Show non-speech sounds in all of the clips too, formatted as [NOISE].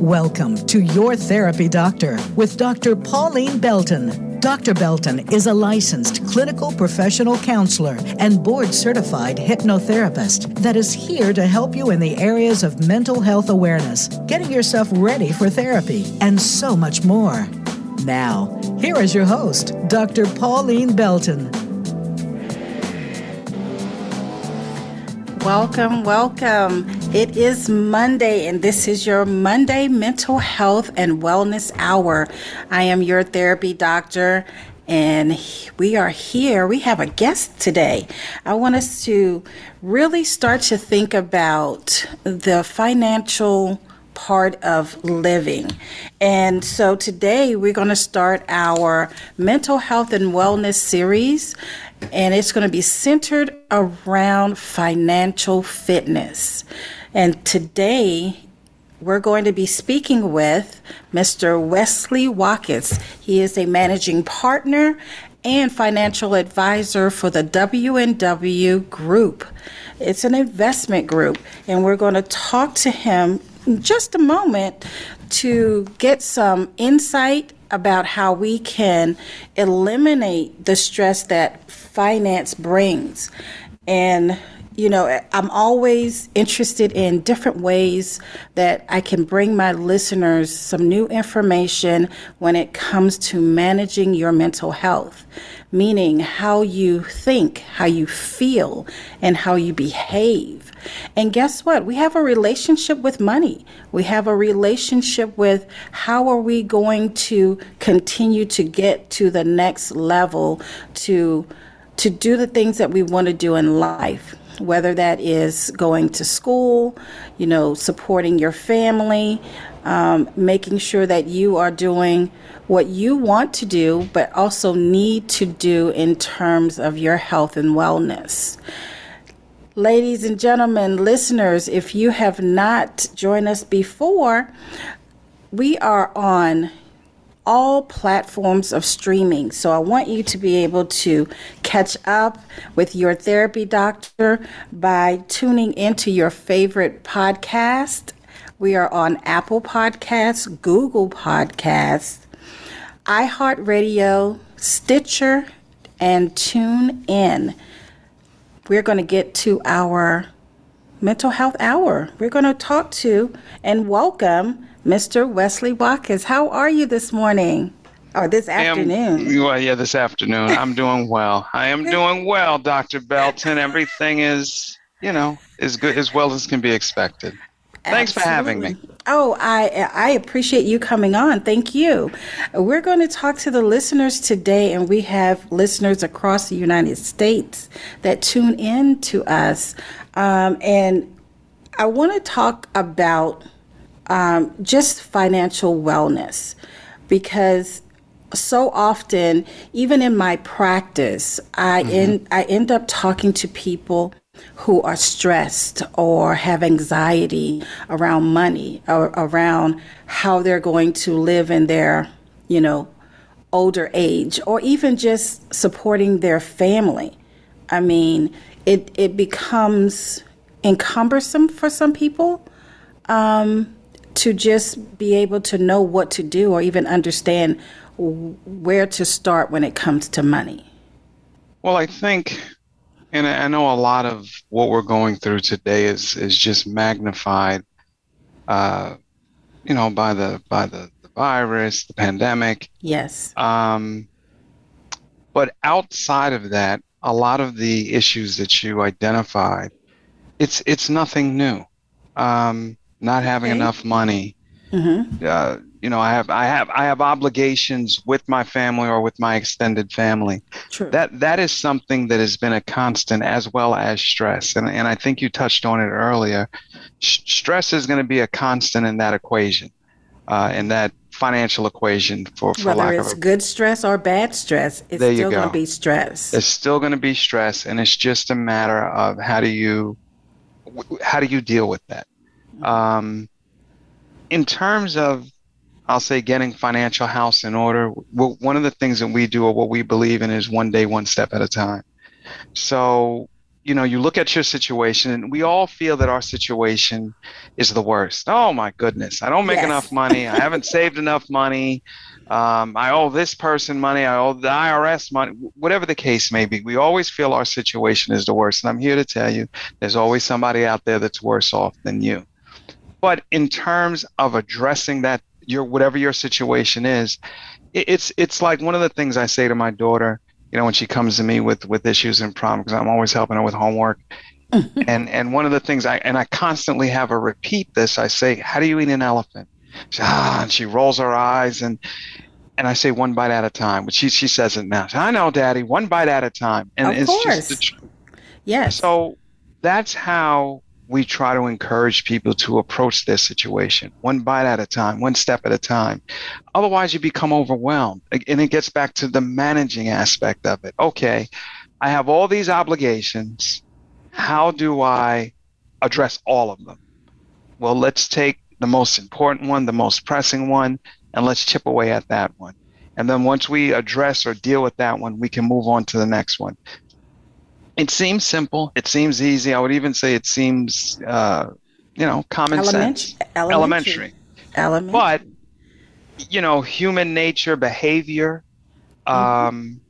Welcome to Your Therapy Doctor with Dr. Pauline Belton. Dr. Belton is a licensed clinical professional counselor and board certified hypnotherapist that is here to help you in the areas of mental health awareness, getting yourself ready for therapy, and so much more. Now, here is your host, Dr. Pauline Belton. Welcome, welcome. It is Monday, and this is your Monday Mental Health and Wellness Hour. I am your therapy doctor, and we are here. We have a guest today. I want us to really start to think about the financial part of living. And so today we're going to start our mental health and wellness series and it's going to be centered around financial fitness. And today, we're going to be speaking with Mr. Wesley Watkis. He is a managing partner and financial advisor for the W&W Group. It's an investment group, and we're going to talk to him in just a moment to get some insight about how we can eliminate the stress that finance brings. And you know, I'm always interested in different ways that I can bring my listeners some new information when it comes to managing your mental health, meaning how you think, how you feel, and how you behave. And guess what? We have a relationship with money. We have a relationship with how are we going to continue to get to the next level to to do the things that we want to do in life whether that is going to school, you know, supporting your family, um, making sure that you are doing what you want to do, but also need to do in terms of your health and wellness. Ladies and gentlemen, listeners, if you have not joined us before, we are on all platforms of streaming. So I want you to be able to catch up with your therapy doctor by tuning into your favorite podcast. We are on Apple Podcasts, Google Podcasts, iHeartRadio, Stitcher, and Tune In. We're going to get to our mental health hour. We're going to talk to and welcome Mr. Wesley Watkis. How are you this morning? Or this afternoon? Am, well, yeah, this afternoon. I'm doing well. I am doing well, Dr. Belton. Everything is, you know, as good as well as can be expected. Thanks Absolutely. for having me. Oh, I I appreciate you coming on. Thank you. We're going to talk to the listeners today, and we have listeners across the United States that tune in to us. Um, and I want to talk about um, just financial wellness. Because so often even in my practice i mm-hmm. end i end up talking to people who are stressed or have anxiety around money or around how they're going to live in their you know older age or even just supporting their family. I mean it it becomes encumbersome for some people. Um, to just be able to know what to do or even understand where to start when it comes to money? Well, I think, and I know a lot of what we're going through today is is just magnified, uh, you know, by the by the, the virus, the pandemic. Yes. Um, but outside of that, a lot of the issues that you identified, it's it's nothing new. Um, not having okay. enough money. Mm-hmm. Uh, you know, I have I have I have obligations with my family or with my extended family. True. That that is something that has been a constant as well as stress. And and I think you touched on it earlier. S- stress is going to be a constant in that equation. Uh, in that financial equation for, for whether it's a, good stress or bad stress it's still going to be stress it's still going to be stress and it's just a matter of how do you how do you deal with that um, in terms of, I'll say, getting financial house in order, well, one of the things that we do or what we believe in is one day, one step at a time. So, you know, you look at your situation, and we all feel that our situation is the worst. Oh my goodness, I don't make yes. enough money. I haven't [LAUGHS] saved enough money. Um, I owe this person money. I owe the IRS money. Whatever the case may be, we always feel our situation is the worst. And I'm here to tell you, there's always somebody out there that's worse off than you. But in terms of addressing that, your whatever your situation is, it's it's like one of the things I say to my daughter you know, when she comes to me with with issues in prom, because I'm always helping her with homework. and and one of the things I and I constantly have her repeat this. I say, "How do you eat an elephant?" She, ah, and she rolls her eyes and and I say one bite at a time. But she she says it now. I know, Daddy, one bite at a time. And of it's course. just the, yes. So that's how we try to encourage people to approach this situation one bite at a time, one step at a time. Otherwise, you become overwhelmed. And it gets back to the managing aspect of it. Okay, I have all these obligations. How do I address all of them? Well, let's take the most important one, the most pressing one, and let's chip away at that one. And then once we address or deal with that one, we can move on to the next one it seems simple. It seems easy. I would even say it seems, uh, you know, common Element- sense, elementary. elementary. But you know, human nature, behavior. Mm-hmm. Um,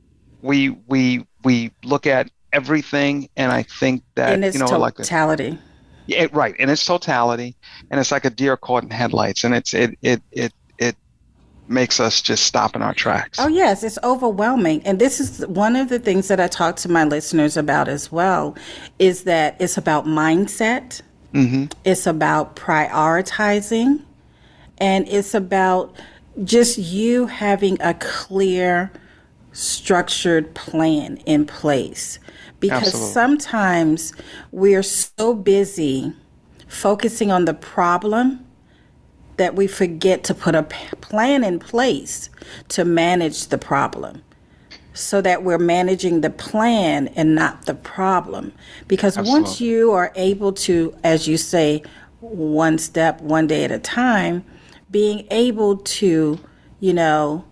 we we we look at everything, and I think that in its you know, totality. Like a, yeah, right, in its totality, and it's like a deer caught in headlights, and it's it it it makes us just stop in our tracks. Oh, yes, it's overwhelming. And this is one of the things that I talk to my listeners about as well is that it's about mindset, mm-hmm. it's about prioritizing, and it's about just you having a clear, structured plan in place. Because Absolutely. sometimes we're so busy focusing on the problem that we forget to put a plan in place to manage the problem so that we're managing the plan and not the problem. Because Absolutely. once you are able to, as you say, one step, one day at a time, being able to, you know,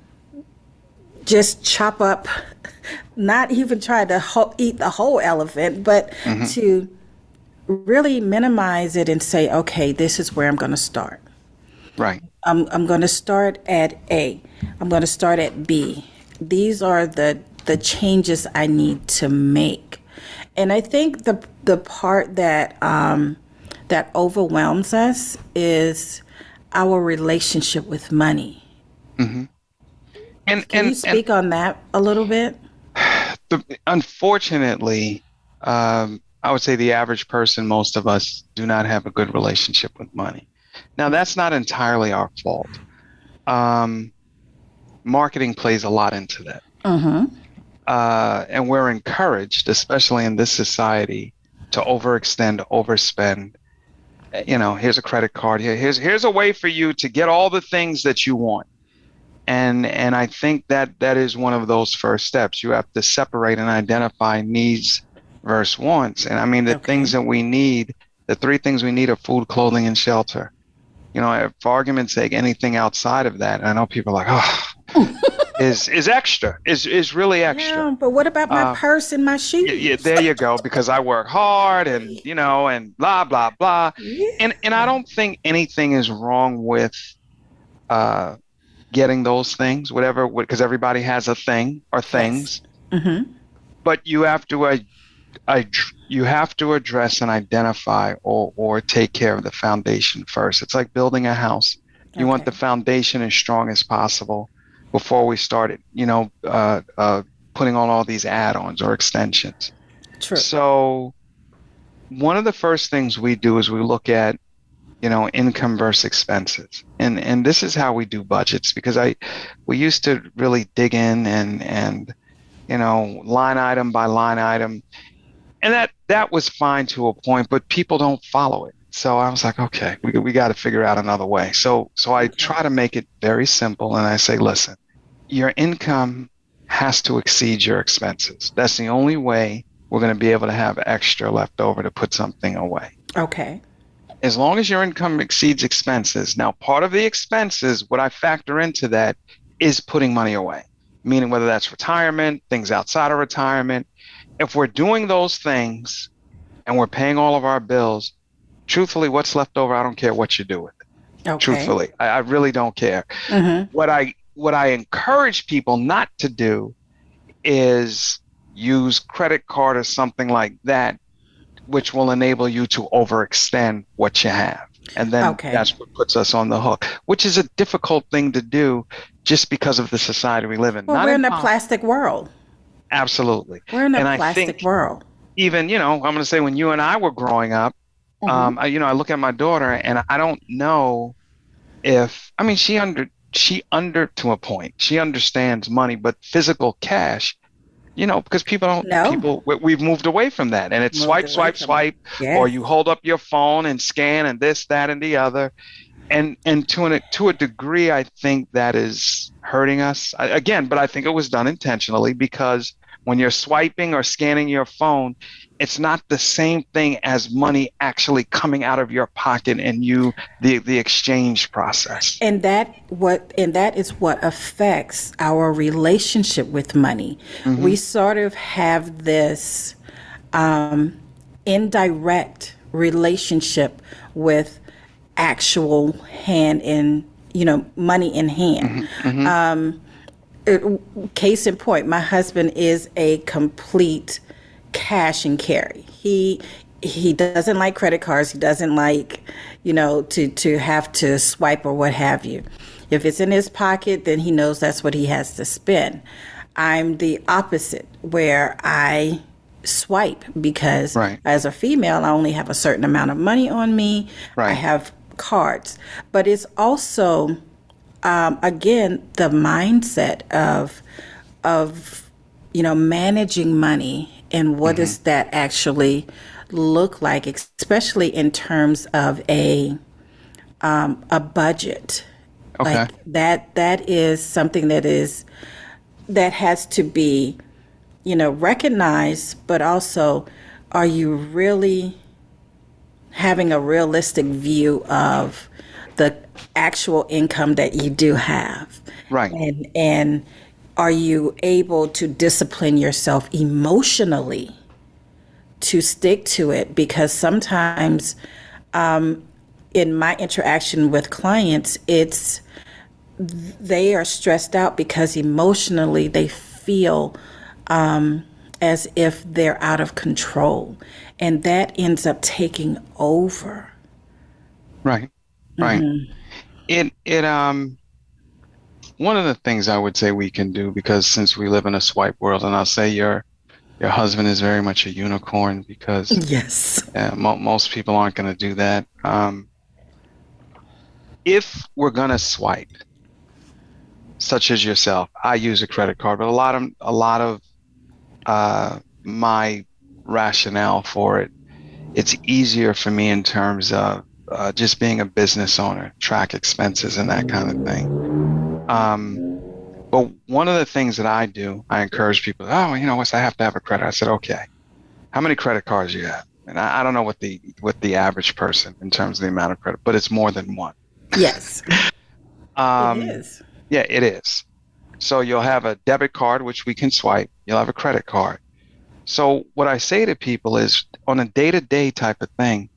just chop up, [LAUGHS] not even try to ho- eat the whole elephant, but mm-hmm. to really minimize it and say, okay, this is where I'm going to start. Right. I'm, I'm going to start at A. I'm going to start at B. These are the the changes I need to make. And I think the the part that um, that overwhelms us is our relationship with money. Mm-hmm. And, Can and, you speak and, on that a little bit? [SIGHS] The, unfortunately, um, I would say the average person, most of us, do not have a good relationship with money. Now, that's not entirely our fault. Um, marketing plays a lot into that. Uh-huh. Uh, and we're encouraged, especially in this society, to overextend, overspend. You know, here's a credit card. Here, here's here's a way for you to get all the things that you want. And and I think that that is one of those first steps. You have to separate and identify needs versus wants. And I mean, the okay. things that we need, the three things we need are food, clothing, and shelter you know, for argument's sake, anything outside of that, I know people are like, oh, [LAUGHS] is is extra, is is really extra. Yeah, but what about my uh, purse and my shoes? Yeah, there you go. Because I work hard, and [LAUGHS] you know, and blah blah blah. Yeah. And and I don't think anything is wrong with uh, getting those things, whatever, because everybody has a thing or things. Yes. Mm-hmm. But you have to uh, I, you have to address and identify or, or take care of the foundation first. It's like building a house. You okay. want the foundation as strong as possible before we start you know, uh, uh, putting on all these add-ons or extensions. True. So one of the first things we do is we look at, you know, income versus expenses. And and this is how we do budgets because I we used to really dig in and and you know, line item by line item and that that was fine to a point, but people don't follow it. So I was like, okay, we we got to figure out another way. So so I try to make it very simple, and I say, listen, your income has to exceed your expenses. That's the only way we're going to be able to have extra left over to put something away. Okay. As long as your income exceeds expenses. Now, part of the expenses, what I factor into that is putting money away, meaning whether that's retirement, things outside of retirement, if we're doing those things, and we're paying all of our bills, truthfully, what's left over, I don't care what you do with it. Okay. Truthfully, I, I, really don't care. Mm-hmm. What I what I encourage people not to do is use credit card or something like that, which will enable you to overextend what you have. And then okay. that's what puts us on the hook, which is a difficult thing to do just because of the society we live in. Well, Not we're in, in a plastic world. Absolutely. We're in a and plastic world. Even, you know, I'm going to say when you and I were growing up, mm-hmm. um, I, you know, I look at my daughter and I don't know if, I mean, she under, she under to a point, she understands money, but physical cash, you know, because people don't, no. people, we've moved away from that. And it's moved swipe, swipe, swipe, yes. or you hold up your phone and scan and this, that, and the other. And, and to an, to a degree, I think that is hurting us again, but I think it was done intentionally because when you're swiping or scanning your phone, it's not the same thing as money actually coming out of your pocket and you the the exchange process. And that what and that is what affects our relationship with money. Mm-hmm. We sort of have this um, indirect relationship with actual hand in you know money in hand. Mm-hmm. Mm-hmm. Um, it, case in point, my husband is a complete cash and carry. He he doesn't like credit cards. He doesn't like, you know, to to have to swipe or what have you. If it's in his pocket, then he knows that's what he has to spend. I'm the opposite, where I swipe because right. as a female, I only have a certain amount of money on me. Right. I have cards, but it's also um, again the mindset of of you know managing money and what mm-hmm. does that actually look like, especially in terms of a um, a budget. Okay. Like that that is something that is that has to be you know recognized, but also are you really having a realistic view of the actual income that you do have. Right. And and are you able to discipline yourself emotionally to stick to it? Because sometimes um, in my interaction with clients, it's they are stressed out because emotionally they feel um, as if they're out of control, and that ends up taking over. Right. Right. Mm-hmm. It it um one of the things I would say we can do because since we live in a swipe world, and I'll say your your husband is very much a unicorn because yes, mo- most people aren't going to do that. Um, if we're going to swipe, such as yourself, I use a credit card, but a lot of a lot of uh, my rationale for it, it's easier for me in terms of uh, just being a business owner, track expenses and that kind of thing. Um, but one of the things that I do, I encourage people, oh, you know, what's I have to have a credit. I said, okay, how many credit cards you have? And I, I don't know what the what the average person in terms of the amount of credit, but it's more than one. Yes. [LAUGHS] um, it is. Yeah, it is. So you'll have a debit card, which we can swipe. You'll have a credit card. So what I say to people is, on a day-to-day type of thing,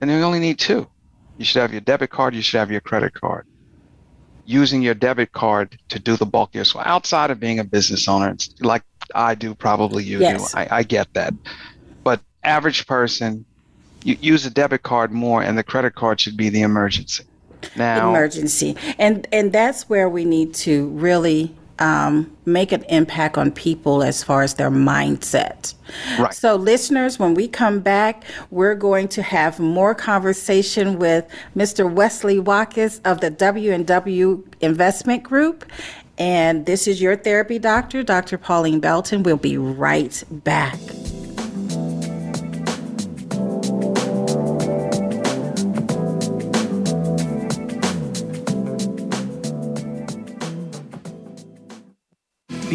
and you only need two. You should have your debit card, you should have your credit card. Using your debit card to do the bulk of your swap outside of being a business owner, it's like I do, probably you yes. do. I, I get that. But average person, you use a debit card more, and the credit card should be the emergency. Now, emergency, and and that's where we need to really um, make an impact on people as far as their mindset. Right. So, listeners, when we come back, we're going to have more conversation with Mr. Wesley Watkis of the W&W Investment Group. And this is your therapy doctor, Dr. Pauline Belton. We'll be right back.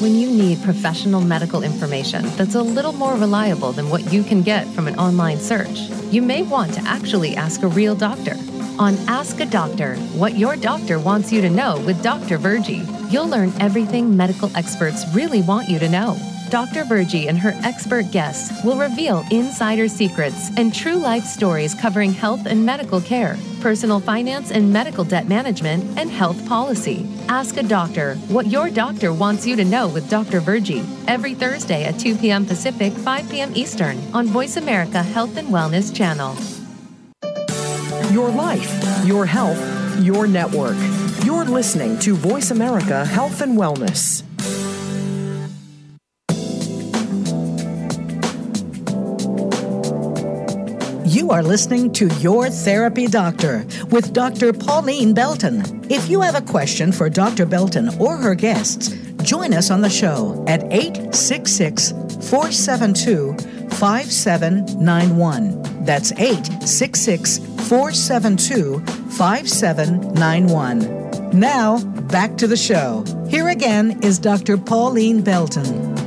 When you need professional medical information that's a little more reliable than what you can get from an online search, you may want to actually ask a real doctor. On Ask a Doctor, what your doctor wants you to know with Dr. Virgie, you'll learn everything medical experts really want you to know. Dr. Virgie and her expert guests will reveal insider secrets and true life stories covering health and medical care, personal finance and medical debt management, and health policy. Ask a doctor what your doctor wants you to know with Dr. Virgie every Thursday at 2 p.m. Pacific, 5 p.m. Eastern on Voice America Health and Wellness Channel. Your life, your health, your network. You're listening to Voice America Health and Wellness. You are listening to Your Therapy Doctor with Dr. Pauline Belton. If you have a question for Dr. Belton or her guests, join us on the show at 866 472 5791. That's 866 472 5791. Now, back to the show. Here again is Dr. Pauline Belton.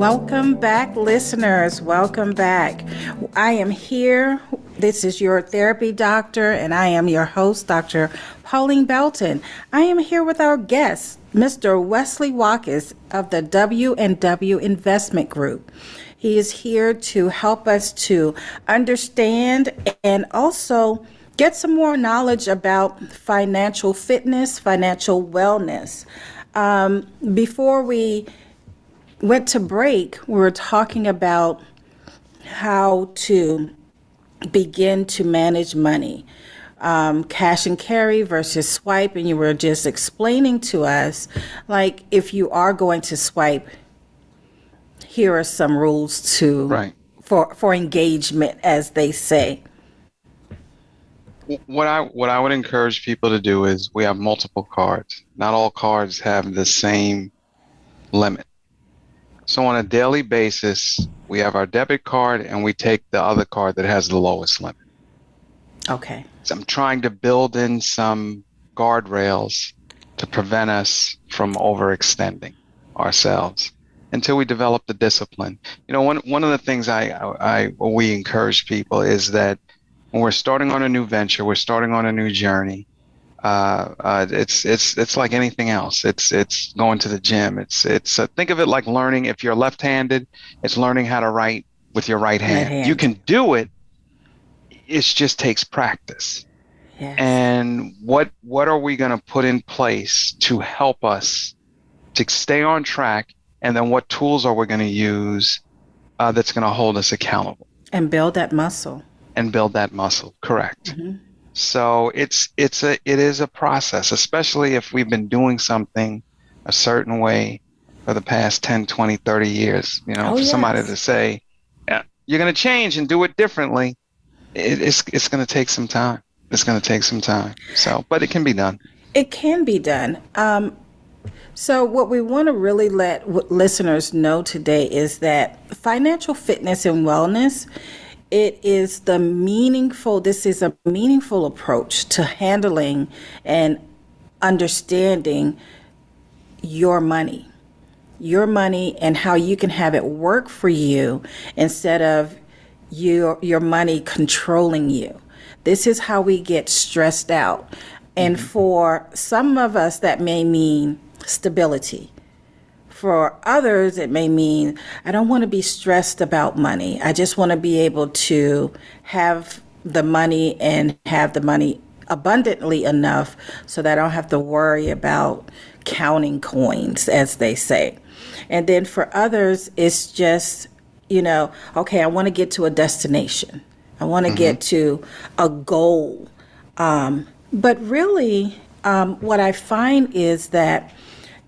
Welcome back, listeners. Welcome back. I am here. This is your therapy doctor, and I am your host, Dr. Pauline Belton. I am here with our guest, Mr. Wesley Watkis of the W&W Investment Group. He is here to help us to understand and also get some more knowledge about financial fitness, financial wellness. Um, before we went to break, we were talking about how to begin to manage money. Um, cash and carry versus swipe, and you were just explaining to us, like, if you are going to swipe, here are some rules to Right. for for engagement, as they say. what I what I would encourage people to do is we have multiple cards. Not all cards have the same limit. So on a daily basis, we have our debit card and we take the other card that has the lowest limit. Okay. So I'm trying to build in some guardrails to prevent us from overextending ourselves until we develop the discipline. You know, one one of the things I I, I we encourage people is that when we're starting on a new venture, we're starting on a new journey. Uh, uh, it's it's it's like anything else. It's it's going to the gym. It's it's uh, think of it like learning. If you're left-handed, it's learning how to write with your right hand. hand. You can do it. It just takes practice. Yes. And what what are we going to put in place to help us to stay on track? And then what tools are we going to use uh, that's going to hold us accountable and build that muscle. and build that muscle? Correct. So it's it's a it is a process, especially if we've been doing something a certain way for the past 10, 20, 30 years. You know, Oh, for somebody to say, you're going to change and do it differently, it, it's it's going to take some time. It's going to take some time. So, but it can be done. It can be done. Um, so, what we want to really let w- listeners know today is that financial fitness and wellness, it is the meaningful. This is a meaningful approach to handling and understanding your money, your money, and how you can have it work for you instead of your your money controlling you. This is how we get stressed out. And mm-hmm. for some of us, that may mean stability. For others, it may mean I don't want to be stressed about money. I just want to be able to have the money and have the money abundantly enough so that I don't have to worry about counting coins, as they say. And then for others, it's just, you know, okay, I want to get to a destination, I want to get to a goal. Um, but really, um, what I find is that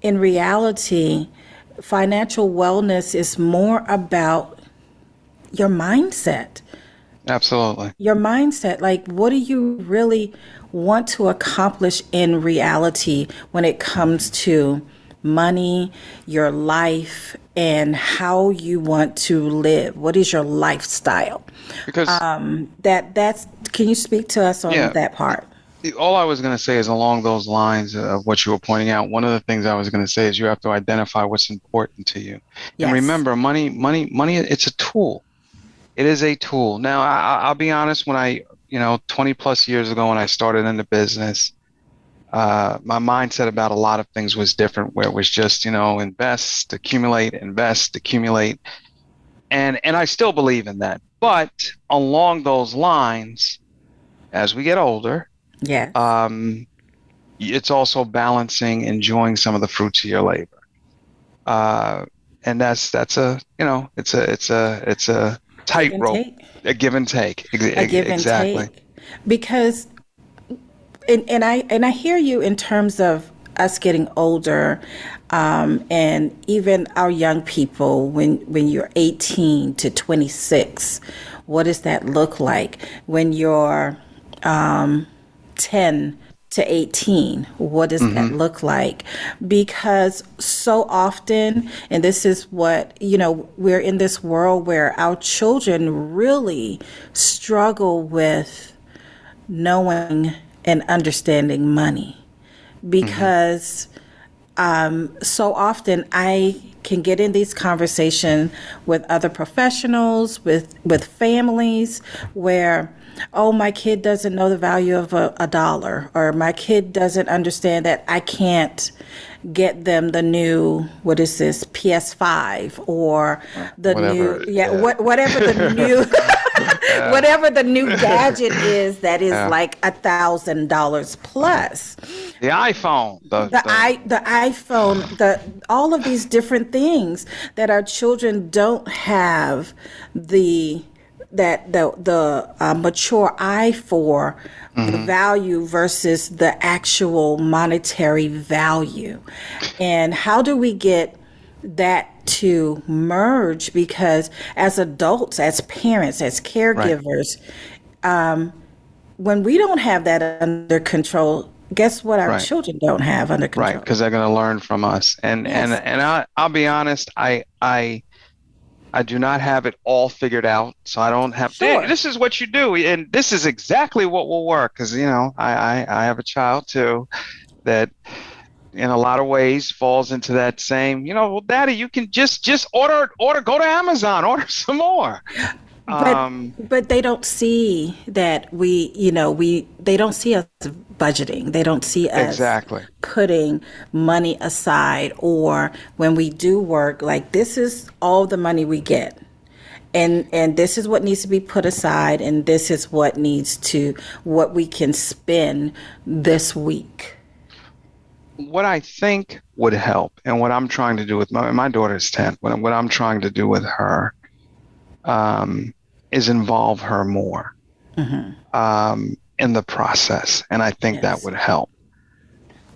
in reality, financial wellness is more about your mindset. Absolutely. Your mindset. Like, what do you really want to accomplish in reality when it comes to money, your life, and how you want to live? What is your lifestyle? Because um, that that's. Can you speak to us on Yeah. that part? All I was going to say is along those lines of what you were pointing out. One of the things I was going to say is you have to identify what's important to you. Yes. And remember, money, money, money. It's a tool. It is a tool. Now, I, I- I'll be honest. When I, you know, 20 plus years ago, when I started in the business, uh, my mindset about a lot of things was different. Where it was just, you know, invest, accumulate, invest, accumulate, and and I still believe in that. But along those lines, as we get older, Yeah. um, it's also balancing enjoying some of the fruits of your labor. Uh, and that's that's a you know it's a it's a it's a tightrope. a give and take. A give and exactly. take. Because and, and i and i hear you in terms of us getting older um, and even our young people when when you're 18 to 26 what does that look like? When you're um, 10 to 18 what does that look like? Because so often and this is what you know we're in this world where our children really struggle with knowing and understanding money. Because um, so often I can get in these conversations with other professionals, with with families, where oh my kid doesn't know the value of a, a dollar, or my kid doesn't understand that I can't get them the new what is this PS5 or the Whatever, new yeah, yeah. What, whatever the [LAUGHS] new whatever the new gadget is that is Yeah. like a thousand dollars plus the iphone the, the i the iphone the all of these different things that our children don't have the that the the uh, mature eye for the value versus the actual monetary value. And how do we get that to merge? Because as adults as parents as caregivers um, when we don't have that under control guess what our Right. children don't have under control? right because they're going to learn from us. And and and I, i'll be honest i i i do not have it all figured out so i don't have Sure. "Hey, this is what you do and this is exactly what will work because you know I, I i have a child too that in a lot of ways falls into that same you know well daddy you can just just order order go to amazon [LAUGHS] order some more but, um but they don't see that we you know we they don't see us budgeting. They don't see us exactly. putting money aside or when we do work like this is all the money we get. And and this is what needs to be put aside and this is what needs to what we can spend this week. What I think would help, and what I'm trying to do with my my daughter's ten, what, what I'm trying to do with her, um, is involve her more. Um, in the process, and I think that would help,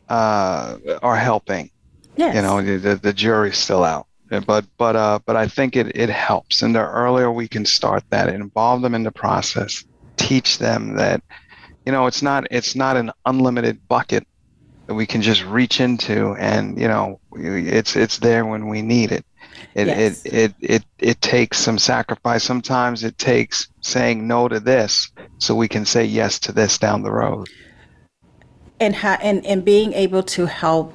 uh, or helping. yes You know, the, the, the jury's still out, but but uh, but I think it it helps, and the earlier we can start that, involve them in the process, teach them that, you know, it's not it's not an unlimited bucket that we can just reach into, and you know, it's it's there when we need it. It, Yes. it, it, it, it takes some sacrifice. Sometimes it takes saying no to this so we can say yes to this down the road. and and, and being able to help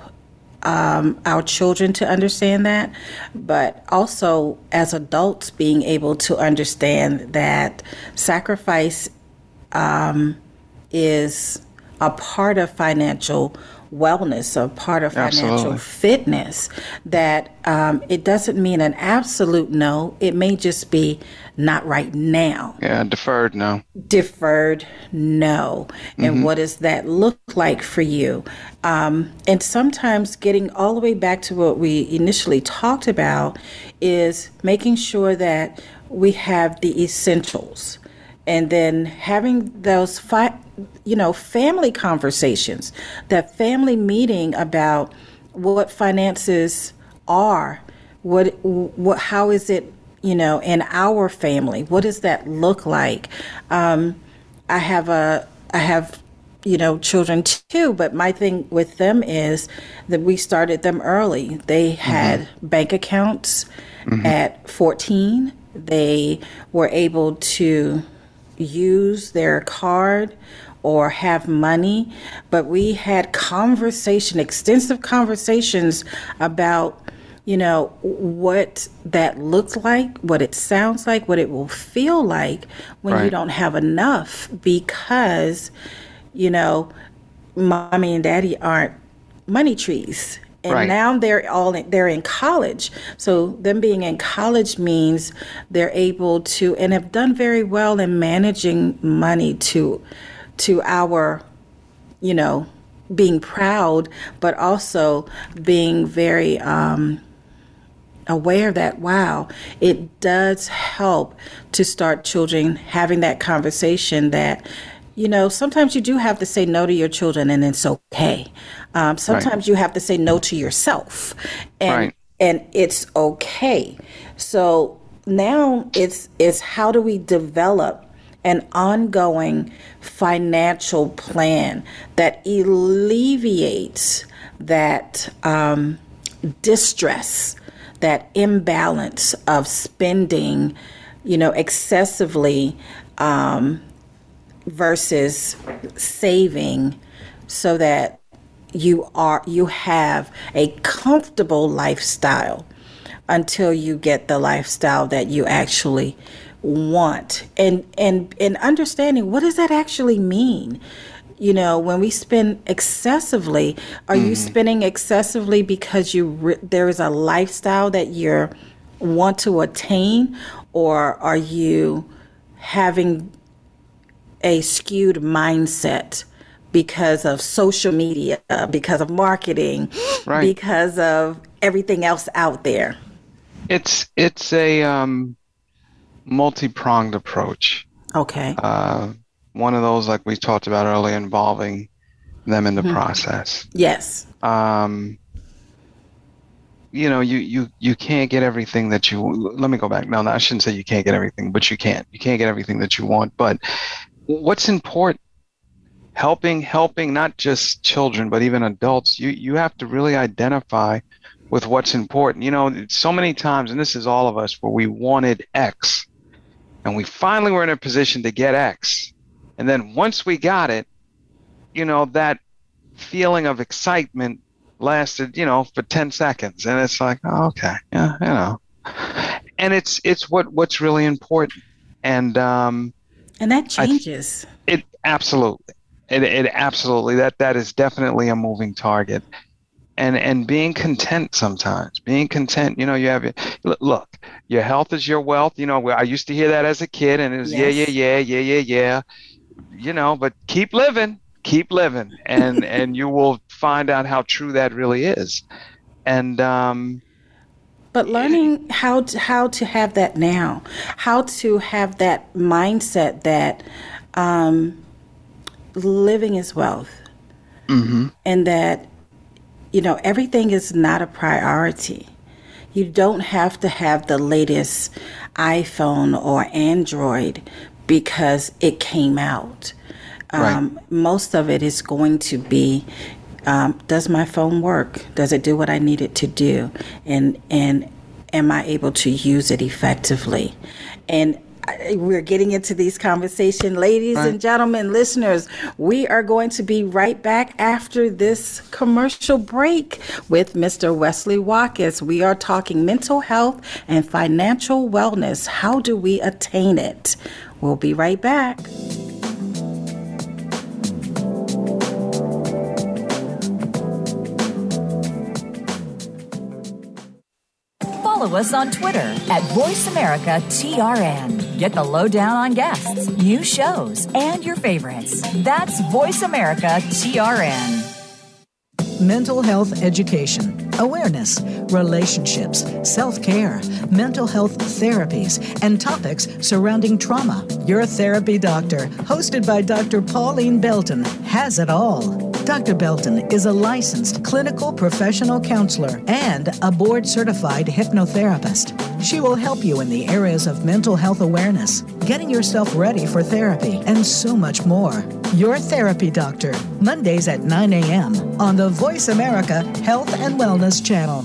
um, our children to understand that, but also as adults being able to understand that sacrifice um, is a part of financial wellness, a part of financial Absolutely. fitness. That um, it doesn't mean an absolute no. It may just be not right now Yeah, deferred, no. deferred no and what does that look like for you um, and sometimes getting all the way back to what we initially talked about is making sure that we have the essentials and then having those fi- you know, family conversations, that family meeting about what finances are, what, what, how is it, you know, in our family? What does that look like? Um, I have a, I have you know children too but my thing with them is that we started them early they had mm-hmm. bank accounts mm-hmm. at 14 they were able to use their card or have money but we had conversation extensive conversations about you know what that looks like what it sounds like what it will feel like when right. you don't have enough because you know, mommy and daddy aren't money trees. And right. now they're all in, they're in college. So them being in college means they're able to and have done very well in managing money to to our you know being proud but also being very um, aware that wow it does help to start children having that conversation that you know, sometimes you do have to say no to your children, and it's okay. Um, sometimes right. you have to say no to yourself, and right. and it's okay. So now it's it's how do we develop an ongoing financial plan that alleviates that um, distress, that imbalance of spending, you know, excessively. Um, versus saving so that you are you have a comfortable lifestyle until you get the lifestyle that you actually want and and and understanding what does that actually mean you know when we spend excessively are mm-hmm. you spending excessively because you re- there is a lifestyle that you want to attain or are you having a skewed mindset because of social media, because of marketing, right. because of everything else out there. It's it's a um, multi-pronged approach. Okay. Uh, one of those, like we talked about earlier, involving them in the mm-hmm. process. Yes. Um, you know, you, you, you can't get everything that you, let me go back. No, no, I shouldn't say you can't get everything, but you can't. You can't get everything that you want. But what's important helping helping not just children but even adults you you have to really identify with what's important you know so many times and this is all of us where we wanted x and we finally were in a position to get x and then once we got it you know that feeling of excitement lasted you know for 10 seconds and it's like oh, okay yeah you know and it's it's what what's really important and um and that changes. it absolutely. It, it absolutely that that is definitely a moving target. And and being content sometimes. Being content, you know, you have look, your health is your wealth. You know, I used to hear that as a kid and it was yes. yeah, yeah, yeah, yeah, yeah, yeah. You know, but keep living, keep living and [LAUGHS] and you will find out how true that really is. And um but learning how to, how to have that now, how to have that mindset that um, living is wealth, mm-hmm. and that you know everything is not a priority. You don't have to have the latest iPhone or Android because it came out. Um, right. Most of it is going to be um, does my phone work? Does it do what I need it to do? And and am I able to use it effectively? And we're getting into these conversations. Ladies right. and gentlemen, listeners, we are going to be right back after this commercial break with Mr. Wesley Watkis. We are talking mental health and financial wellness. How do we attain it? We'll be right back. Follow us on Twitter at VoiceAmericaTRN. Get the lowdown on guests, new shows, and your favorites. That's VoiceAmericaTRN. Mental health education awareness, relationships, self care, mental health therapies, and topics surrounding trauma. Your Therapy Doctor, hosted by Dr. Pauline Belton, has it all. Dr. Belton is a licensed clinical professional counselor and a board certified hypnotherapist. She will help you in the areas of mental health awareness, getting yourself ready for therapy, and so much more. Your Therapy Doctor, Mondays at 9 a.m. on the Voice America Health and Wellness Channel.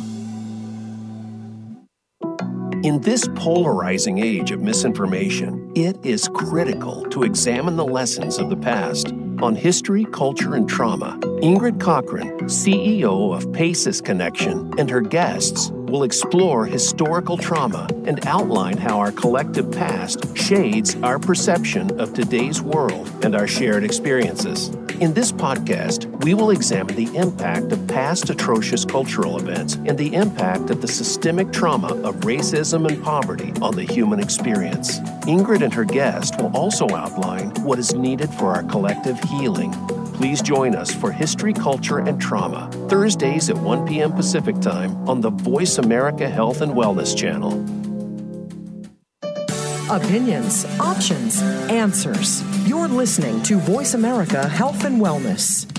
In this polarizing age of misinformation, it is critical to examine the lessons of the past on history, culture, and trauma. Ingrid Cochran, CEO of PACES Connection, and her guests will explore historical trauma and outline how our collective past shades our perception of today's world and our shared experiences. In this podcast, we will examine the impact of past atrocious cultural events and the impact of the systemic trauma of racism and poverty on the human experience. Ingrid and her guest will also outline what is needed for our collective healing. Please join us for History, Culture, and Trauma, Thursdays at 1 p.m. Pacific Time on the Voice America Health and Wellness Channel. Opinions, options, answers. You're listening to Voice America Health and Wellness.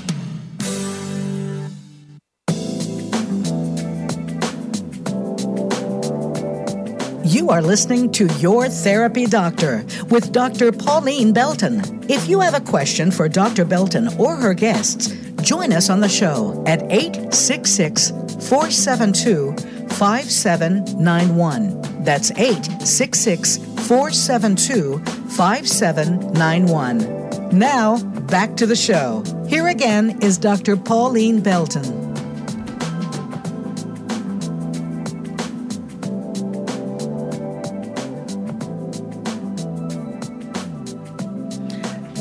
You are listening to Your Therapy Doctor with Dr. Pauline Belton. If you have a question for Dr. Belton or her guests, join us on the show at 866 472 5791. That's 866 472 5791. Now, back to the show. Here again is Dr. Pauline Belton.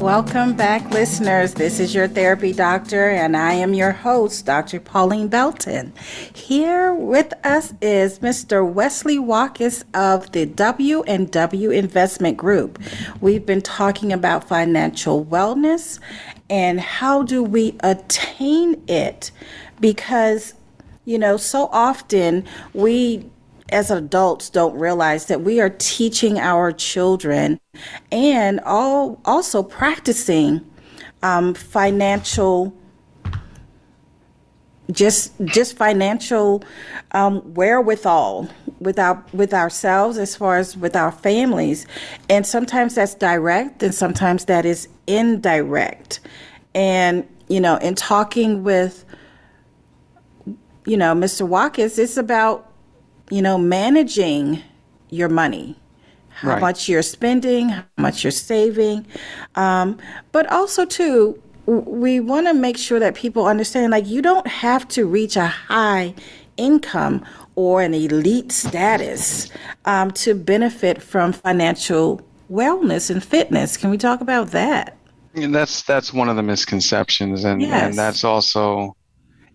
Welcome back, listeners. This is your therapy doctor, and I am your host, Dr. Pauline Belton. Here with us is Mr. Wesley Watkis of the W and W Investment Group. We've been talking about financial wellness and how do we attain it because you know so often we as adults don't realize that we are teaching our children and all also practicing um, financial just just financial um, wherewithal with our with ourselves as far as with our families. And sometimes that's direct and sometimes that is indirect. And you know in talking with you know mr watkis it's about you know, managing your money, how right. much you're spending, how much you're saving, um, but also too, we want to make sure that people understand like you don't have to reach a high income or an elite status um, to benefit from financial wellness and fitness. Can we talk about that? And that's that's one of the misconceptions, and yes. and that's also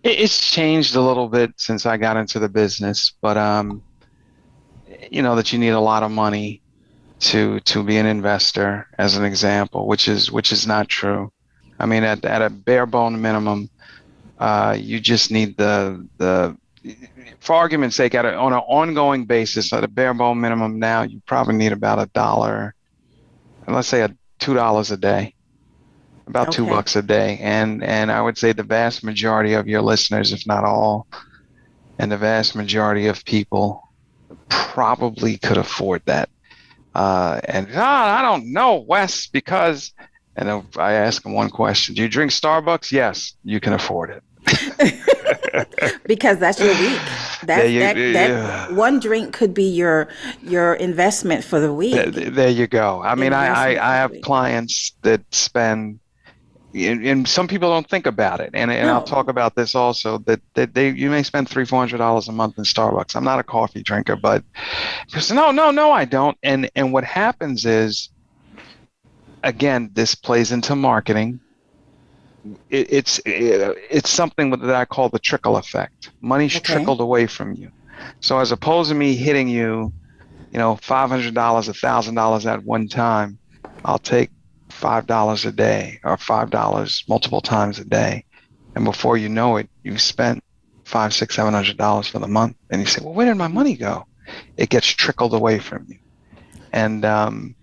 it's changed a little bit since I got into the business, but um, you know that you need a lot of money to to be an investor, as an example, which is which is not true. I mean, at at a bare bone minimum, uh, you just need the the for argument's sake, at a, on an ongoing basis, at a bare bone minimum now, you probably need about a dollar, let's say a two dollars a day about okay. two bucks a day and and i would say the vast majority of your listeners if not all and the vast majority of people probably could afford that uh, and oh, i don't know wes because and i ask them one question do you drink starbucks yes you can afford it [LAUGHS] because that's your week. That, you, that, that yeah. one drink could be your your investment for the week. There, there you go. I mean, I, I, I have clients that spend and, some people don't think about it. And, and no. i'll talk about this also that, that they you may spend three four hundred dollars a month in starbucks. I'm not a coffee drinker but say, no no no i don't. And and what happens is again this plays into marketing. It, it's it, it's something that i call the trickle effect. Money's okay. trickled away from you. So as opposed to me hitting you you know $500 a $1000 at one time i'll take five dollars a day or five dollars multiple times a day, and before you know it, you've spent five, six, seven hundred dollars for the month, and you say, "Well, where did my money go?" It gets trickled away from you, and um,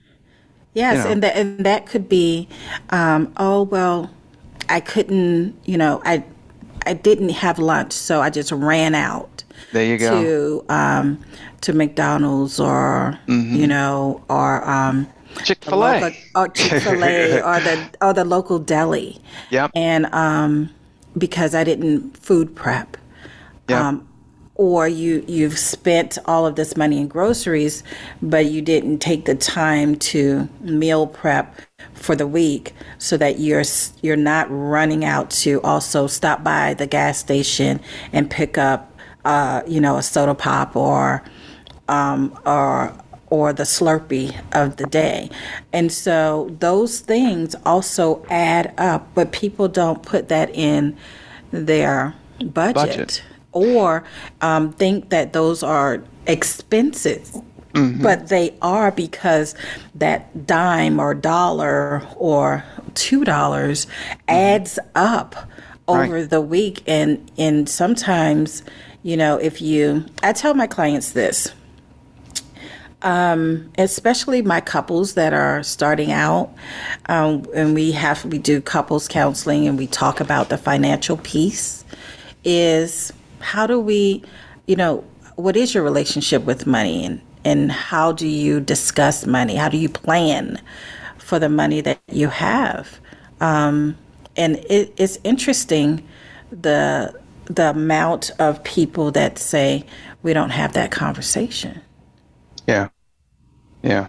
yes, you know. and that and that could be, um, oh well, I couldn't, you know, I I didn't have lunch, so I just ran out there you go. to um, to McDonald's or Mm-hmm. you know or um, Chick Fil local- A. or Chick Fil A [LAUGHS] or the or the local deli. Yep. And um, because I didn't food prep. Yep. Um, or you you've spent all of this money in groceries, but you didn't take the time to meal prep for the week, so that you're you're not running out to also stop by the gas station and pick up, uh, you know, a soda pop or um, or or the Slurpee of the day. And so those things also add up, but people don't put that in their budget, Budget. or um, think that those are expenses. But they are because that dime or dollar or two dollars adds up over Right. the week and and sometimes you know if you I tell my clients this um, especially my couples that are starting out. Um, and we have we do couples counseling and we talk about the financial piece. Is how do we, you know, what is your relationship with money and and how do you discuss money? How do you plan for the money that you have? Um, and it, it's interesting the the amount of people that say we don't have that conversation. Yeah, yeah,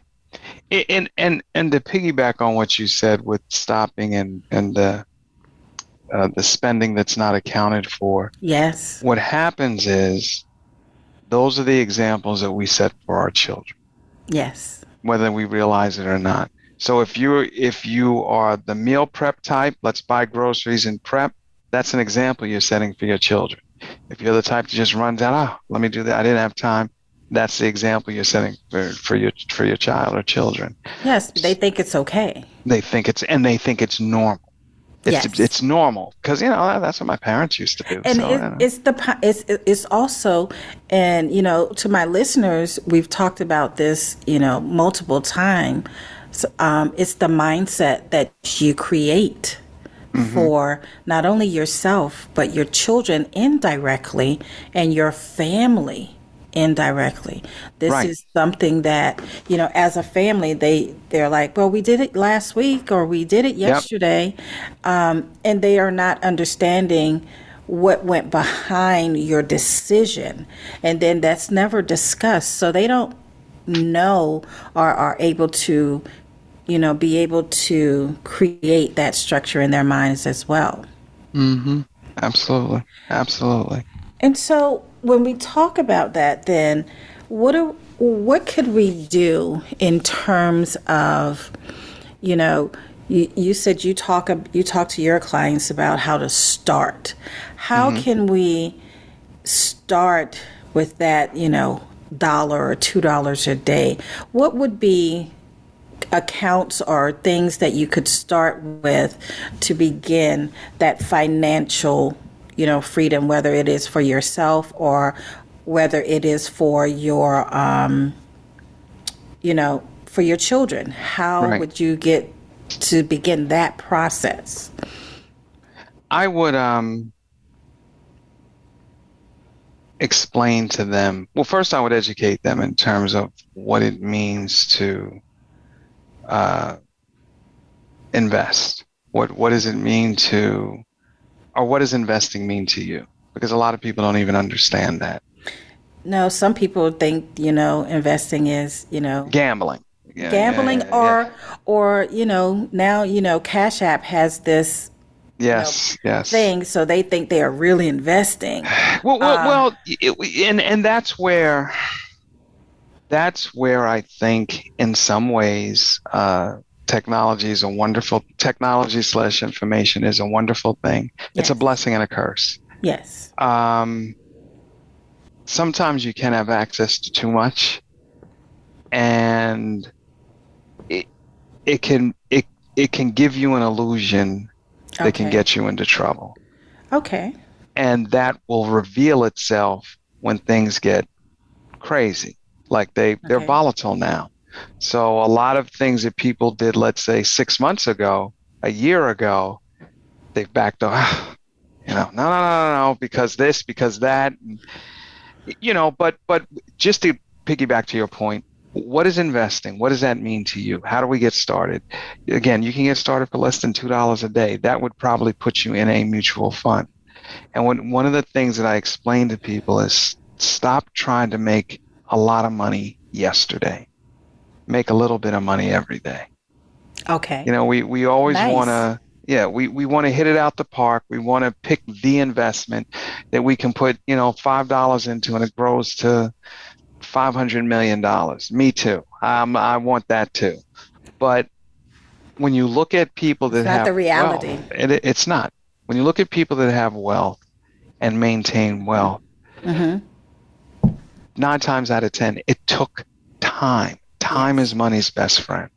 and and and to piggyback on what you said with stopping and and the uh, the spending that's not accounted for, Yes. what happens is those are the examples that we set for our children, Yes. whether we realize it or not. So if you if you are the meal prep type, let's buy groceries and prep. That's an example you're setting for your children. If you're the type that just runs out, oh, let me do that. I didn't have time. That's the example you're setting for, for your for your child or children. Yes. They think it's okay. They think it's and they think it's normal. It's Yes. it's normal because you know that's what my parents used to do. And so, it, you know. it's the it's it's also, and you know, to my listeners, we've talked about this, you know, multiple times. Um, it's the mindset that you create for not only yourself but your children indirectly and your family indirectly. This Right. is something that you know, as a family, they they're like, well, we did it last week or we did it yesterday, um, and they are not understanding what went behind your decision, and then that's never discussed, so they don't know or are able to, you know, be able to create that structure in their minds as well. Mm-hmm. absolutely, absolutely. And so when we talk about that, then what are, what could we do in terms of, you know, you, you said you talk you talk to your clients about how to start. How mm-hmm. can we start with that, you know, dollar or two dollars a day? What would be accounts or things that you could start with to begin that financial, you know, freedom, whether it is for yourself or whether it is for your, um, you know, for your children. How Right. would you get to begin that process? I would um explain to them. Well, first I would educate them in terms of what it means to uh, invest. What what does it mean to, or what does investing mean to you? Because a lot of people don't even understand that No, some people think, you know, investing is, you know, gambling. Yeah, gambling yeah, or yeah. or you know, now, you know, Cash App has this yes, yes. thing so they think they are really investing. [SIGHS] Well, well, well it, and and that's where that's where I think, in some ways, uh, technology is a wonderful technology slash information is a wonderful thing. It's a blessing and a curse. Yes. Um, sometimes you can have access to too much, and it it can it it can give you an illusion that can get you into trouble. Okay. And that will reveal itself when things get crazy. Like they, they're volatile now. So a lot of things that people did, let's say six months ago, a year ago, they've backed off. [SIGHS] You know, no, no, no, no, because this, because that, you know. But but just to piggyback to your point, what is investing? What does that mean to you? How do we get started? Again, you can get started for less than two dollars a day. That would probably put you in a mutual fund. And when, one of the things that I explain to people is stop trying to make a lot of money yesterday. Make a little bit of money every day. Okay. You know, we, we always Nice. want to, yeah, we, we want to hit it out the park. We want to pick the investment that we can put, you know, $5 into and it grows to $500 million. Me too. Um, I want that too. But when you look at people that It's not have the reality. wealth, it, it- it's not. When you look at people that have wealth and maintain wealth, hmm nine times out of 10, it took time. Time is money's best friend.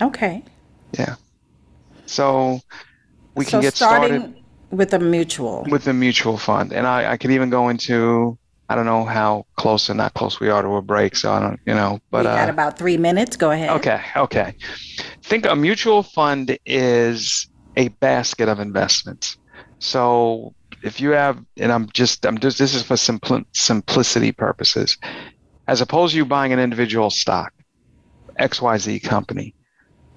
Okay. Yeah. So we can so get starting started with a mutual. with a mutual fund. And I, I could even go into, I don't know how close or not close we are to a break. So I don't, you know, but we got uh, about three minutes. Go ahead. okay, okay. Think a mutual fund is a basket of investments. So if you have, and I'm just, I'm just, this is for simpli- simplicity purposes, as opposed to you buying an individual stock, XYZ company,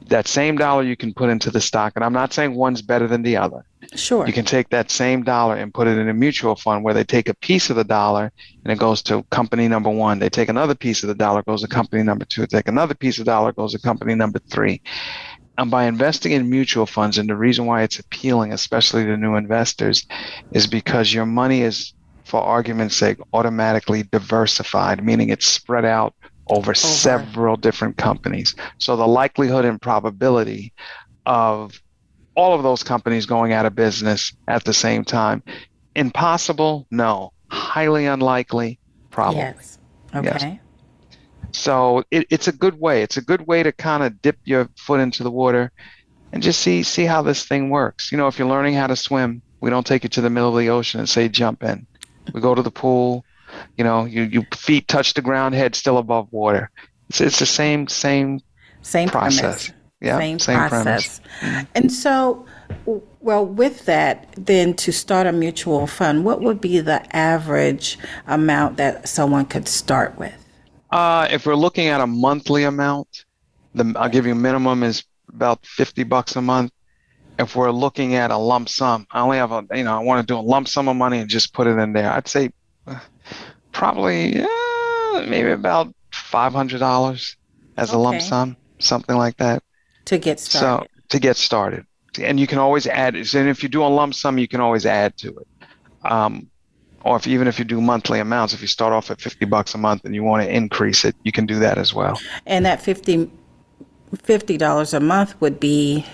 that same dollar you can put into the stock, and I'm not saying one's better than the other. Sure. You can take that same dollar and put it in a mutual fund where they take a piece of the dollar and it goes to company number one. They take another piece of the dollar, goes to company number two. They Take another piece of the dollar, goes to company number three. And by investing in mutual funds, and the reason why it's appealing, especially to new investors, is because your money is, for argument's sake, automatically diversified, meaning it's spread out over, several different companies. So the likelihood and probability of all of those companies going out of business at the same time, impossible? No. Highly unlikely? Probably. Yes. Okay. So it, it's a good way. It's a good way to kind of dip your foot into the water and just see see how this thing works. You know, if you're learning how to swim, we don't take you to the middle of the ocean and say jump in. We go to the pool. You know, you, you feet touch the ground, head still above water. It's it's the same same Same process. premise. Yeah, same, same process. premise. And so, well, with that, then to start a mutual fund, what would be the average amount that someone could start with? Uh, if we're looking at a monthly amount, the I'll give you minimum is about fifty bucks a month. If we're looking at a lump sum, I only have a you know I want to do a lump sum of money and just put it in there. I'd say uh, probably uh, maybe about five hundred dollars as a lump sum, something like that. To get started. So to get started, and you can always add. And if you do a lump sum, you can always add to it. Um, or if even if you do monthly amounts, if you start off at fifty bucks a month and you want to increase it, you can do that as well. And that 50 $50 a month would be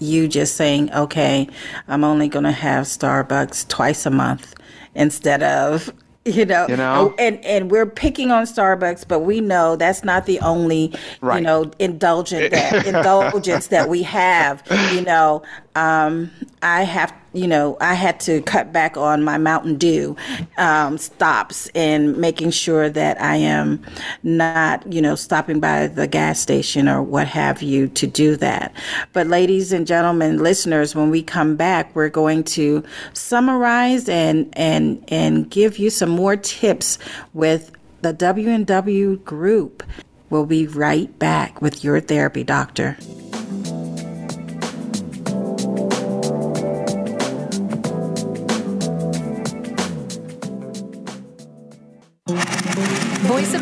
you just saying, okay, I'm only going to have Starbucks twice a month instead of, [LAUGHS] you know, You know? and, and we're picking on Starbucks, but we know that's not the only, you know, indulgent that, [LAUGHS] indulgence that we have, you know, um, I have, you know, I had to cut back on my Mountain Dew um, stops and making sure that I am not, you know, stopping by the gas station or what have you to do that. But, ladies and gentlemen, listeners, when we come back, we're going to summarize and and and give you some more tips with the W and W group. We'll be right back with your therapy doctor.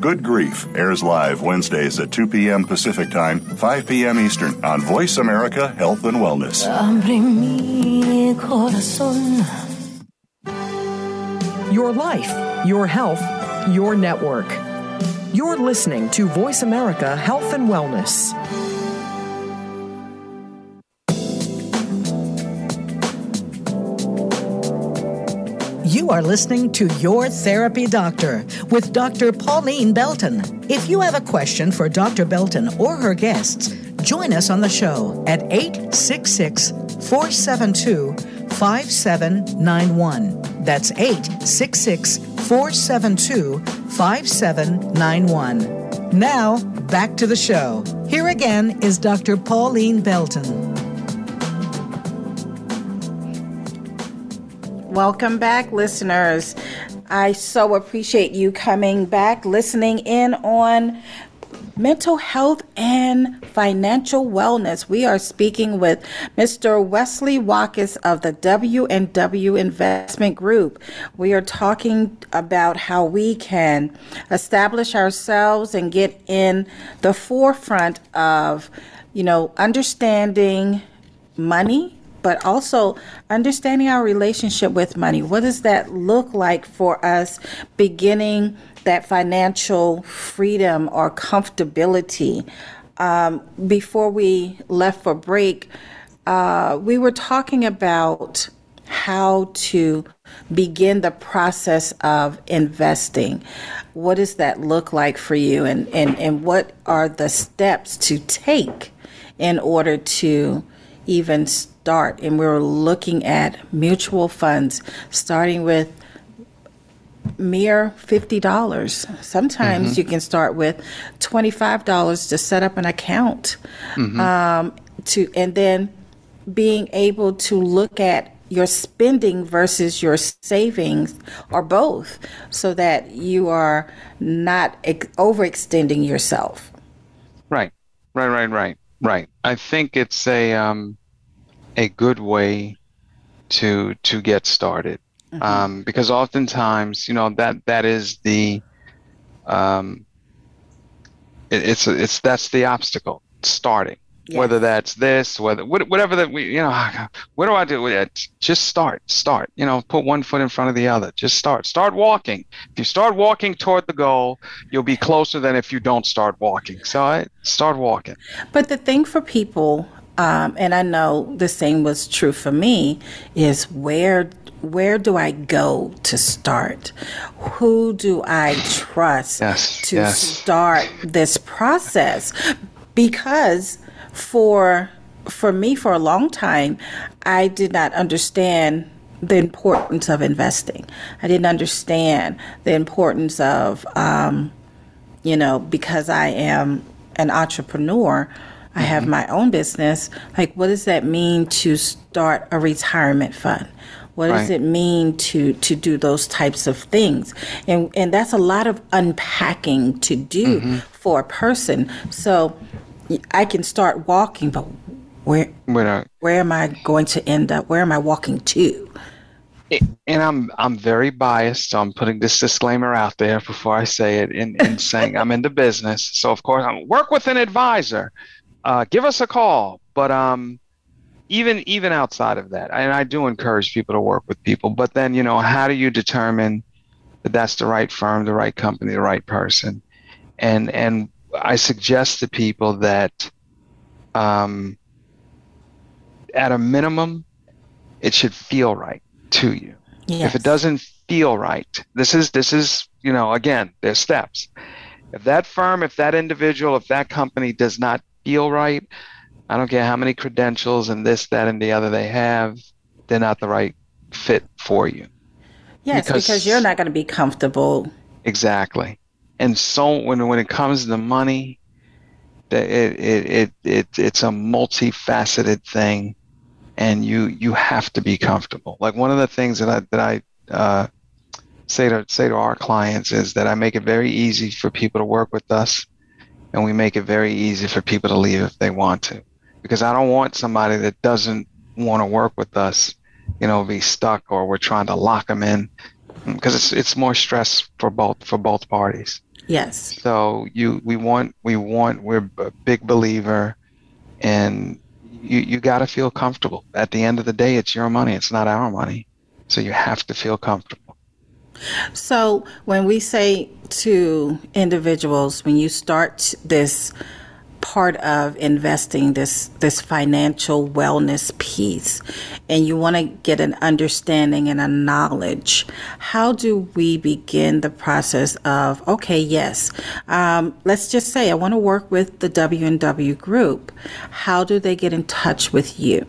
Good Grief airs live Wednesdays at 2 p.m. Pacific Time, 5 p.m. Eastern on Voice America Health and Wellness. Your life, your health, your network. You're listening to Voice America Health and Wellness. You are listening to Your Therapy Doctor with Dr. Pauline Belton. If you have a question for Dr. Belton or her guests, join us on the show at 866 472 5791. That's 866 472 5791. Now, back to the show. Here again is Dr. Pauline Belton. Welcome back, listeners. I so appreciate you coming back, listening in on mental health and financial wellness. We are speaking with Mr. Wesley Watkis of the W&W Investment Group. We are talking about how we can establish ourselves and get in the forefront of, you know, understanding money but also understanding our relationship with money. What does that look like for us beginning that financial freedom or comfortability? Um, before we left for break, uh, we were talking about how to begin the process of investing. What does that look like for you, and, and, and what are the steps to take in order to even start. And we are looking at mutual funds, starting with mere $50. Sometimes mm-hmm. you can start with $25 to set up an account. Mm-hmm. Um, to and then being able to look at your spending versus your savings or both so that you are not ex- overextending yourself. Right. Right, right, right. Right. I think it's a um a good way to to get started mm-hmm. um, because oftentimes you know that that is the um, it, it's it's that's the obstacle starting yes. whether that's this whether whatever that we you know what do I do with it just start start you know put one foot in front of the other just start start walking if you start walking toward the goal you'll be closer than if you don't start walking so I, start walking but the thing for people um, and I know the same was true for me, is where where do I go to start? Who do I trust yes, to yes. start this process? Because for for me for a long time, I did not understand the importance of investing. I didn't understand the importance of, um, you know, because I am an entrepreneur. I have mm-hmm. my own business. Like, what does that mean to start a retirement fund? What does it mean to to do those types of things? And and that's a lot of unpacking to do mm-hmm. for a person. So I can start walking, but where where, where am I going to end up? Where am I walking to? and I'm I'm very biased, so I'm putting this disclaimer out there before I say it in, in [LAUGHS] saying I'm in the business. So of course I'm work with an advisor uh, give us a call. But um, even even outside of that, and I do encourage people to work with people. But then you know, how do you determine that that's the right firm, the right company, the right person? And and I suggest to people that um, at a minimum, it should feel right to you. Yes. If it doesn't feel right, this is this is you know again there's steps. If that firm, if that individual, if that company does not feel right, I don't care how many credentials and this, that, and the other they have, they're not the right fit for you. Yes, because, because you're not going to be comfortable. Exactly. And so when when it comes to money, it it it, it it's a multifaceted thing and you you have to be comfortable. Like one of the things that I that I uh, say to say to our clients is that I make it very easy for people to work with us, and we make it very easy for people to leave if they want to, because I don't want somebody that doesn't want to work with us, you know, be stuck or we're trying to lock them in, because it's it's more stress for both for both parties. Yes. So you we want we want we're a big believer and you, you got to feel comfortable. At the end of the day, it's your money, it's not our money. So you have to feel comfortable. So when we say to individuals, when you start this part of investing this this financial wellness piece and you want to get an understanding and a knowledge how do we begin the process of okay yes um, let's just say i want to work with the w&w group. How do they get in touch with you?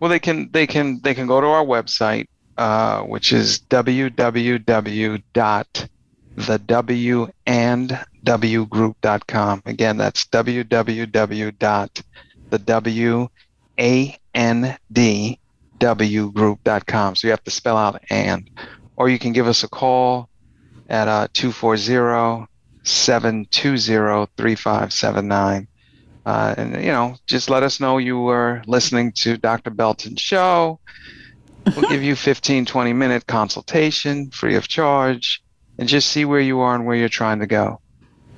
Well they can they can they can go to our website uh, which is www dot the W and W group.com. Again, that's www.the group.com. So you have to spell out and. Or you can give us a call at uh, 240 720 3579. Uh, and, you know, just let us know you were listening to Dr. Belton's show. We'll give you 15, 20 minute consultation free of charge and just see where you are and where you're trying to go.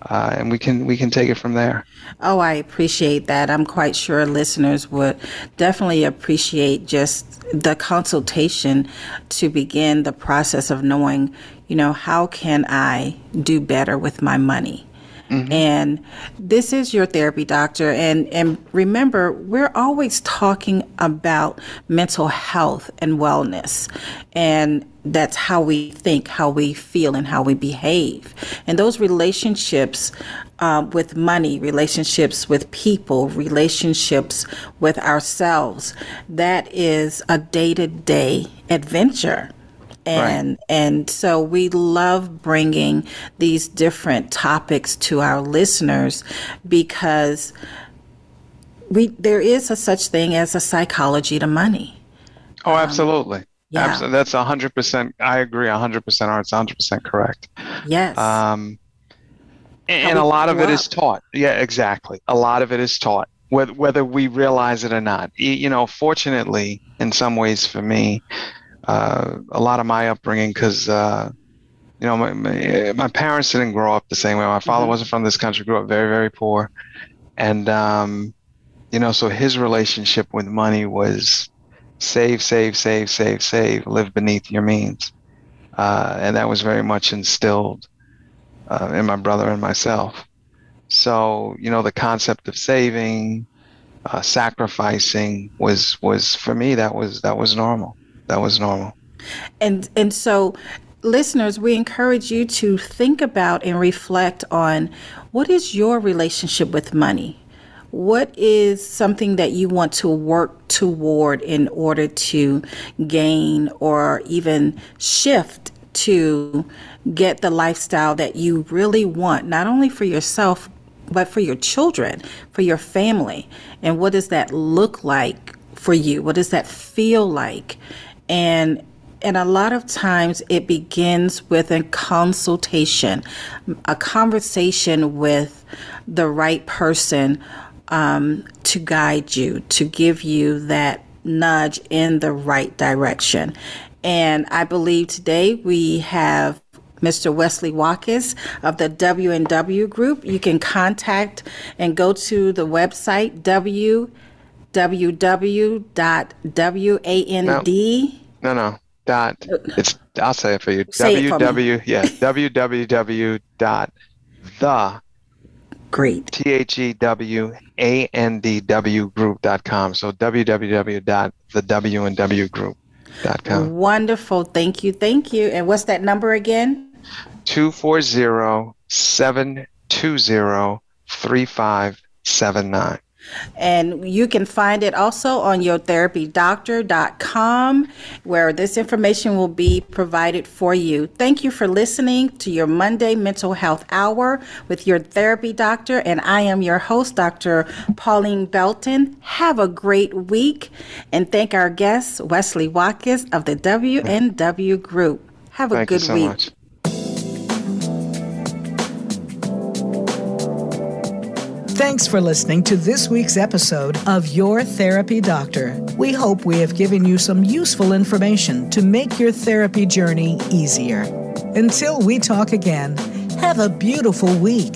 Uh, and we can we can take it from there. Oh, I appreciate that. I'm quite sure listeners would definitely appreciate just the consultation to begin the process of knowing, you know, how can I do better with my money. Mm-hmm. And this is your therapy doctor. And, and remember, we're always talking about mental health and wellness. And that's how we think, how we feel, and how we behave. And those relationships uh, with money, relationships with people, relationships with ourselves, that is a day to day adventure and right. and so we love bringing these different topics to our listeners because we there is a such thing as a psychology to money. Oh, absolutely. Um, yeah. Absolutely. That's 100%. I agree 100%, or it's 100% correct. Yes. Um, and, and a lot of it up. is taught. Yeah, exactly. A lot of it is taught, whether, whether we realize it or not. You know, fortunately, in some ways for me, uh, a lot of my upbringing because uh, you know my, my, my parents didn't grow up the same way. My father mm-hmm. wasn't from this country; grew up very very poor, and um, you know so his relationship with money was save save save save save live beneath your means, uh, and that was very much instilled uh, in my brother and myself. So you know the concept of saving. Uh, sacrificing was was for me that was that was normal that was normal. And and so listeners, we encourage you to think about and reflect on what is your relationship with money? What is something that you want to work toward in order to gain or even shift to get the lifestyle that you really want, not only for yourself, but for your children, for your family? And what does that look like for you? What does that feel like? And and a lot of times it begins with a consultation, a conversation with the right person um, to guide you, to give you that nudge in the right direction. And I believe today we have Mr. Wesley Watkis of the W&W Group. You can contact and go to the website w www.wand. No, no. Dot. Uh, it's. I'll say it for you. Say www. yeah. [LAUGHS] www. Dot the Great. T H E W A N D W group.com. So www.thewandwgroup.com. Wonderful. Thank you. Thank you. And what's that number again? 240 720 3579. And you can find it also on yourtherapydoctor.com, where this information will be provided for you. Thank you for listening to your Monday Mental Health Hour with your therapy doctor. And I am your host, Dr. Pauline Belton. Have a great week. And thank our guest, Wesley Watkis of the WNW Group. Have a Thank good you so week. much. Thanks for listening to this week's episode of Your Therapy Doctor. We hope we have given you some useful information to make your therapy journey easier. Until we talk again, have a beautiful week.